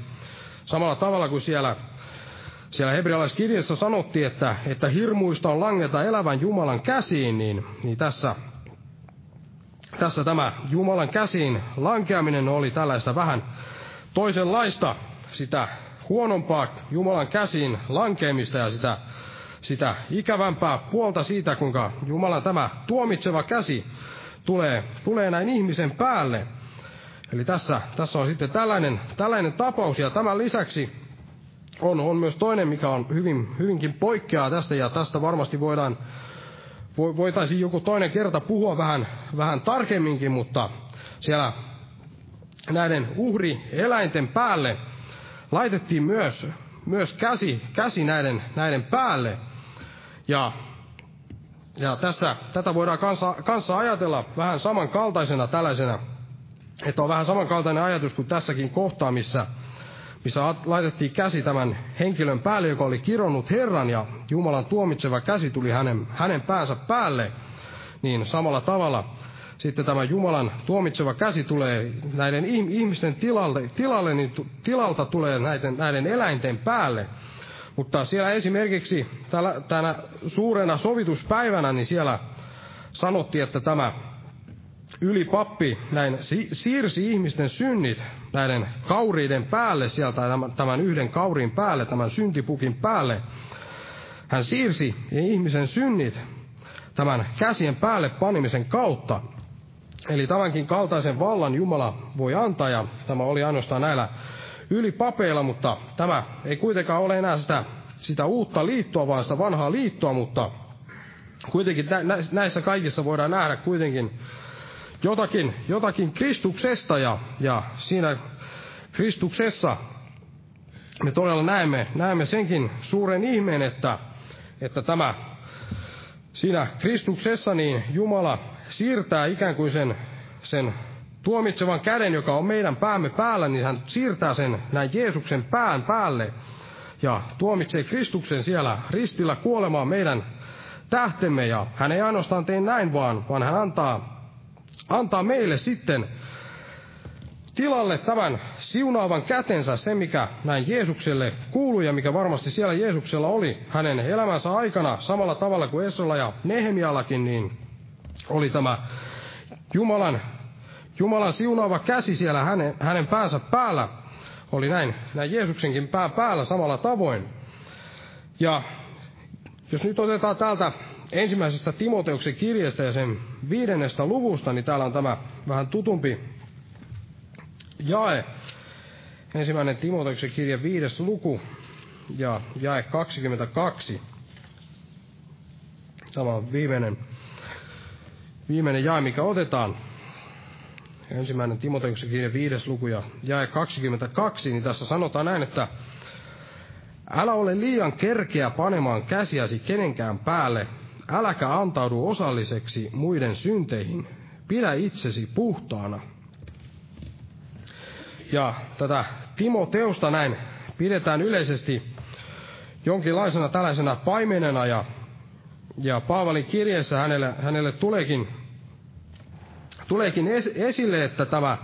samalla tavalla kuin siellä, siellä hebrealaiskirjassa sanottiin, että, että hirmuista on langeta elävän Jumalan käsiin, niin, niin tässä, tässä tämä Jumalan käsiin lankeaminen oli tällaista vähän toisenlaista sitä huonompaa Jumalan käsiin lankeemista ja sitä, sitä ikävämpää puolta siitä, kuinka Jumalan tämä tuomitseva käsi tulee, tulee näin ihmisen päälle. Eli tässä, tässä on sitten tällainen, tällainen tapaus, ja tämän lisäksi on, on myös toinen, mikä on hyvin, hyvinkin poikkeaa tästä, ja tästä varmasti voidaan, voitaisiin joku toinen kerta puhua vähän, vähän tarkemminkin, mutta siellä näiden uhri eläinten päälle laitettiin myös, myös käsi, käsi näiden, näiden päälle. Ja, ja tässä, tätä voidaan kanssa, kanssa ajatella vähän samankaltaisena tällaisena, että on vähän samankaltainen ajatus kuin tässäkin kohtaa, missä, missä laitettiin käsi tämän henkilön päälle, joka oli kironnut Herran, ja Jumalan tuomitseva käsi tuli hänen, hänen päänsä päälle, niin samalla tavalla sitten tämä Jumalan tuomitseva käsi tulee näiden ihmisten tilalle, tilalle niin tilalta tulee näiden, näiden eläinten päälle. Mutta siellä esimerkiksi tällä, tänä suurena sovituspäivänä, niin siellä sanottiin, että tämä ylipappi näin siirsi ihmisten synnit näiden kauriiden päälle sieltä, tämän yhden kaurin päälle, tämän syntipukin päälle. Hän siirsi ihmisen synnit tämän käsien päälle panimisen kautta. Eli tämänkin kaltaisen vallan Jumala voi antaa, ja tämä oli ainoastaan näillä ylipapeilla, mutta tämä ei kuitenkaan ole enää sitä, sitä uutta liittoa, vaan sitä vanhaa liittoa, mutta kuitenkin näissä kaikissa voidaan nähdä kuitenkin jotakin, jotakin Kristuksesta, ja, ja siinä Kristuksessa me todella näemme, näemme senkin suuren ihmeen, että, että tämä siinä Kristuksessa niin Jumala siirtää ikään kuin sen, sen tuomitsevan käden, joka on meidän päämme päällä, niin hän siirtää sen näin Jeesuksen pään päälle ja tuomitsee Kristuksen siellä ristillä kuolemaan meidän tähtemme. Ja hän ei ainoastaan tee näin, vaan, vaan hän antaa, antaa meille sitten tilalle tämän siunaavan kätensä, se mikä näin Jeesukselle kuului ja mikä varmasti siellä Jeesuksella oli hänen elämänsä aikana, samalla tavalla kuin Esrolla ja Nehemiallakin, niin oli tämä Jumalan, Jumalan siunaava käsi siellä hänen, hänen päänsä päällä, oli näin, näin Jeesuksenkin pää päällä samalla tavoin. Ja jos nyt otetaan täältä ensimmäisestä Timoteuksen kirjasta ja sen viidennestä luvusta, niin täällä on tämä vähän tutumpi jae. Ensimmäinen Timoteuksen kirja viides luku ja jae 22. Tämä on viimeinen, viimeinen jae, mikä otetaan. Ensimmäinen Timoteuksen kirja viides luku ja jae 22, niin tässä sanotaan näin, että Älä ole liian kerkeä panemaan käsiäsi kenenkään päälle, äläkä antaudu osalliseksi muiden synteihin. Pidä itsesi puhtaana. Ja tätä Timoteusta näin pidetään yleisesti jonkinlaisena tällaisena paimenena ja, ja Paavalin kirjeessä hänelle, hänelle tuleekin, tuleekin es, esille, että tämä,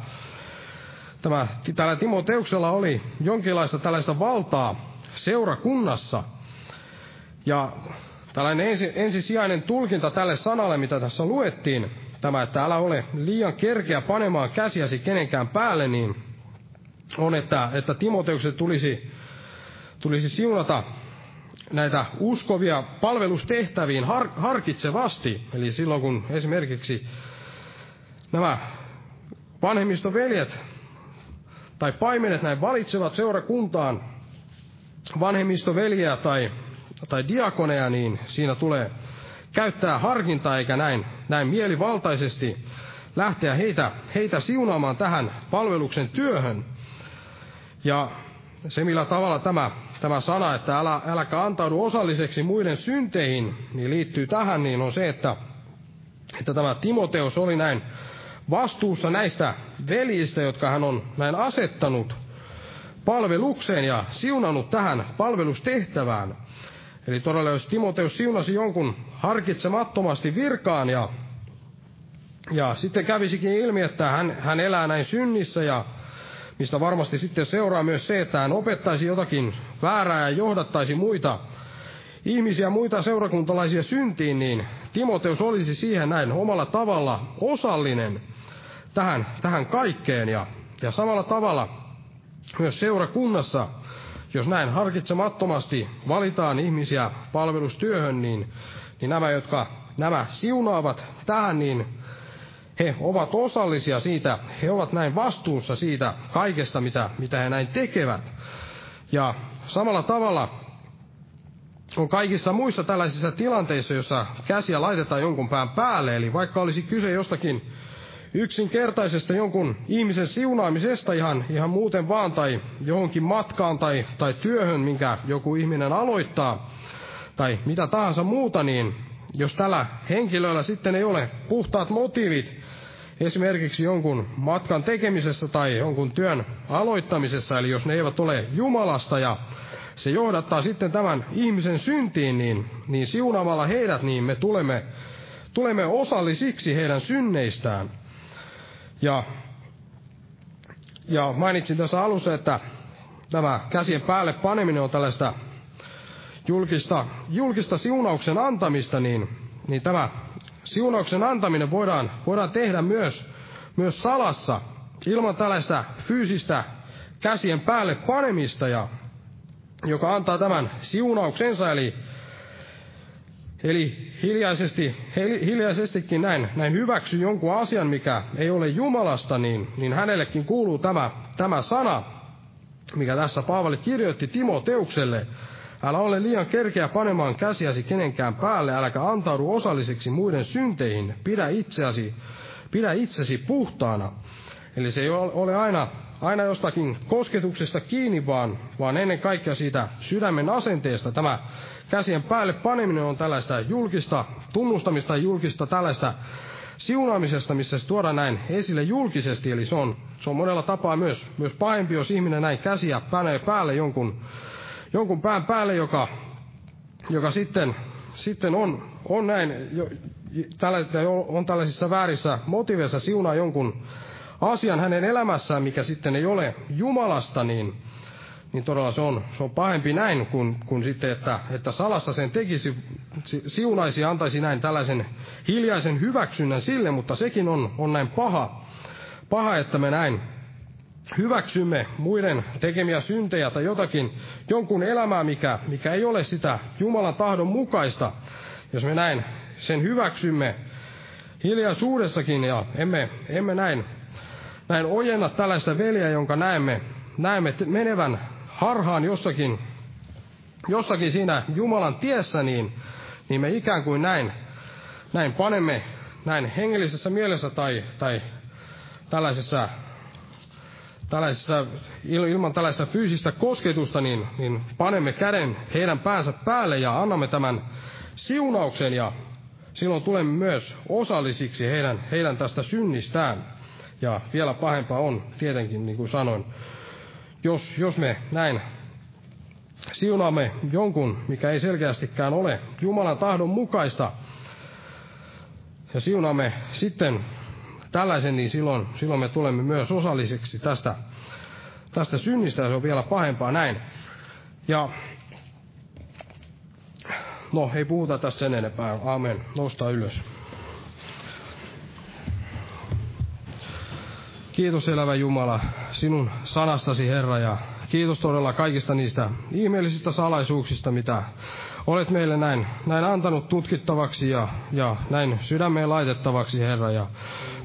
tämä, tällä Timoteuksella oli jonkinlaista tällaista valtaa seurakunnassa. Ja tällainen ensi, ensisijainen tulkinta tälle sanalle, mitä tässä luettiin, tämä, että älä ole liian kerkeä panemaan käsiäsi kenenkään päälle, niin on, että, että Timoteukset tulisi, tulisi siunata näitä uskovia palvelustehtäviin har, harkitsevasti. Eli silloin kun esimerkiksi nämä vanhemmistoveljet tai paimenet näin valitsevat seurakuntaan vanhemmistoveliä tai, tai diakoneja, niin siinä tulee käyttää harkintaa eikä näin, näin mielivaltaisesti lähteä heitä, heitä siunaamaan tähän palveluksen työhön. Ja se, millä tavalla tämä, tämä sana, että älä, äläkä antaudu osalliseksi muiden synteihin, niin liittyy tähän, niin on se, että, että tämä Timoteus oli näin vastuussa näistä veljistä, jotka hän on näin asettanut palvelukseen ja siunannut tähän palvelustehtävään. Eli todella jos Timoteus siunasi jonkun harkitsemattomasti virkaan ja, ja sitten kävisikin ilmi, että hän, hän elää näin synnissä ja mistä varmasti sitten seuraa myös se, että hän opettaisi jotakin väärää ja johdattaisi muita ihmisiä, muita seurakuntalaisia syntiin, niin Timoteus olisi siihen näin omalla tavalla osallinen tähän, tähän kaikkeen. Ja, ja samalla tavalla myös seurakunnassa, jos näin harkitsemattomasti valitaan ihmisiä palvelustyöhön, niin, niin nämä, jotka nämä siunaavat tähän, niin he ovat osallisia siitä, he ovat näin vastuussa siitä kaikesta, mitä, mitä he näin tekevät. Ja samalla tavalla on kaikissa muissa tällaisissa tilanteissa, jossa käsiä laitetaan jonkun pään päälle, eli vaikka olisi kyse jostakin yksinkertaisesta jonkun ihmisen siunaamisesta ihan, ihan muuten vaan, tai johonkin matkaan tai, tai työhön, minkä joku ihminen aloittaa, tai mitä tahansa muuta, niin jos tällä henkilöllä sitten ei ole puhtaat motiivit esimerkiksi jonkun matkan tekemisessä tai jonkun työn aloittamisessa, eli jos ne eivät ole Jumalasta ja se johdattaa sitten tämän ihmisen syntiin, niin, niin siunaamalla heidät, niin me tulemme, tulemme osallisiksi heidän synneistään. Ja, ja mainitsin tässä alussa, että tämä käsien päälle paneminen on tällaista julkista, julkista siunauksen antamista, niin, niin tämä siunauksen antaminen voidaan, voidaan tehdä myös, myös salassa, ilman tällaista fyysistä käsien päälle panemista, ja, joka antaa tämän siunauksensa, eli Eli hiljaisesti, hiljaisestikin näin, näin hyväksy jonkun asian, mikä ei ole Jumalasta, niin, niin hänellekin kuuluu tämä, tämä sana, mikä tässä Paavali kirjoitti Timoteukselle. Älä ole liian kerkeä panemaan käsiäsi kenenkään päälle, äläkä antaudu osalliseksi muiden synteihin. Pidä itseäsi, pidä itsesi puhtaana. Eli se ei ole aina, aina jostakin kosketuksesta kiinni, vaan, vaan ennen kaikkea siitä sydämen asenteesta. Tämä käsien päälle paneminen on tällaista julkista tunnustamista, julkista tällaista siunaamisesta, missä se tuodaan näin esille julkisesti. Eli se on, se on monella tapaa myös, myös pahempi, jos ihminen näin käsiä panee päälle jonkun, jonkun pään päälle, joka, joka sitten, sitten on, on näin, jo, on tällaisissa väärissä motiveissa siunaa jonkun asian hänen elämässään, mikä sitten ei ole Jumalasta, niin, niin todella se on, se on pahempi näin, kuin, kuin sitten, että, että salassa sen tekisi, siunaisi antaisi näin tällaisen hiljaisen hyväksynnän sille, mutta sekin on, on näin paha, paha, että me näin hyväksymme muiden tekemiä syntejä tai jotakin, jonkun elämää, mikä, mikä ei ole sitä Jumalan tahdon mukaista, jos me näin sen hyväksymme hiljaisuudessakin ja emme, emme näin, näin ojenna tällaista veljeä, jonka näemme, näemme menevän harhaan jossakin, jossakin siinä Jumalan tiessä, niin, niin me ikään kuin näin, näin panemme näin hengellisessä mielessä tai, tai tällaisessa tällaisessa, ilman tällaista fyysistä kosketusta, niin, niin panemme käden heidän päänsä päälle ja annamme tämän siunauksen ja silloin tulemme myös osallisiksi heidän, heidän tästä synnistään. Ja vielä pahempaa on tietenkin, niin kuin sanoin, jos, jos me näin siunaamme jonkun, mikä ei selkeästikään ole Jumalan tahdon mukaista, ja siunaamme sitten tällaisen, niin silloin, silloin me tulemme myös osalliseksi tästä, tästä synnistä, ja se on vielä pahempaa näin. Ja no, ei puhuta tästä sen enempää. Amen. Nosta ylös. Kiitos elävä Jumala sinun sanastasi Herra ja kiitos todella kaikista niistä ihmeellisistä salaisuuksista, mitä olet meille näin, näin antanut tutkittavaksi ja, ja näin sydämeen laitettavaksi, Herra. Ja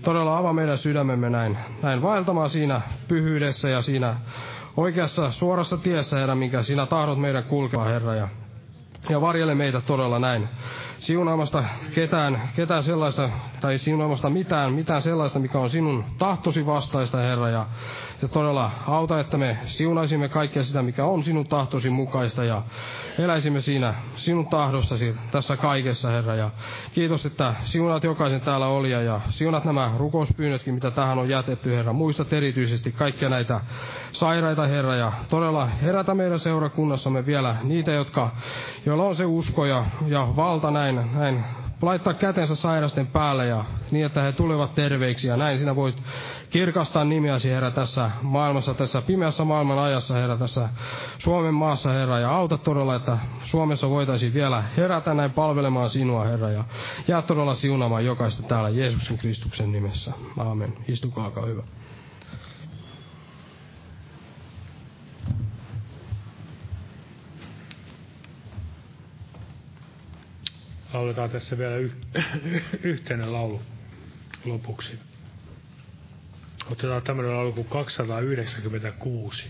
todella avaa meidän sydämemme näin, näin vaeltamaan siinä pyhyydessä ja siinä oikeassa suorassa tiessä, Herra, minkä sinä tahdot meidän kulkea, Herra. Ja, ja varjele meitä todella näin siunaamasta ketään, ketään sellaista, tai siunaamasta mitään, mitään sellaista, mikä on sinun tahtosi vastaista, Herra, ja, ja todella auta, että me siunaisimme kaikkea sitä, mikä on sinun tahtosi mukaista, ja eläisimme siinä sinun tahdostasi tässä kaikessa, Herra, ja kiitos, että siunaat jokaisen täällä olija, ja siunat nämä rukouspyynnötkin, mitä tähän on jätetty, Herra, muistat erityisesti kaikkia näitä sairaita, Herra, ja todella herätä meidän seurakunnassamme vielä niitä, jotka, joilla on se usko ja, ja valta näin, näin, näin laittaa kätensä sairasten päälle ja niin, että he tulevat terveiksi. Ja näin sinä voit kirkastaa nimiäsi, Herra, tässä maailmassa, tässä pimeässä maailman ajassa, Herra, tässä Suomen maassa, Herra. Ja auta todella, että Suomessa voitaisiin vielä herätä näin palvelemaan sinua, Herra. Ja jää todella siunaamaan jokaista täällä Jeesuksen Kristuksen nimessä. Aamen. Istukaa, hyvä. Lauletaan tässä vielä y- yhteinen laulu lopuksi. Otetaan tämmöinen laulu kuin 296.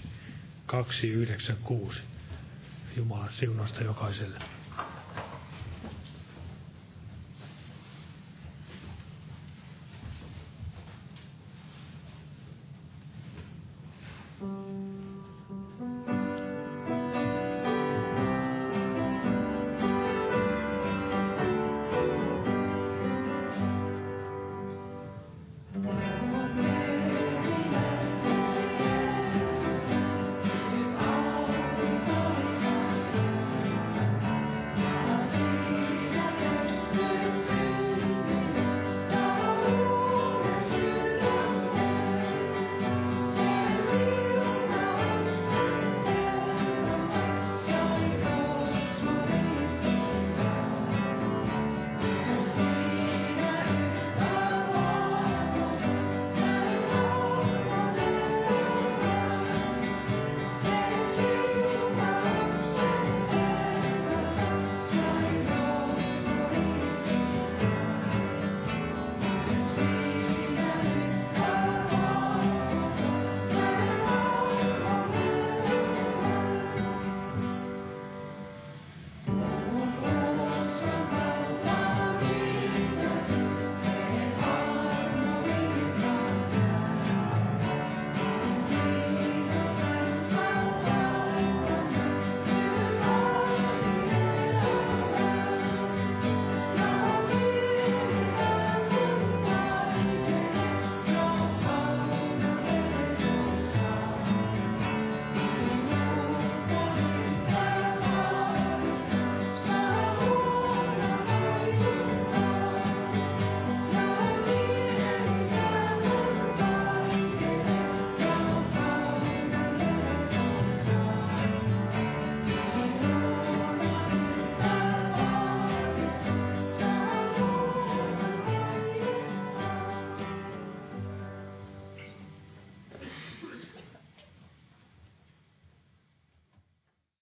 296. Jumalan siunasta jokaiselle.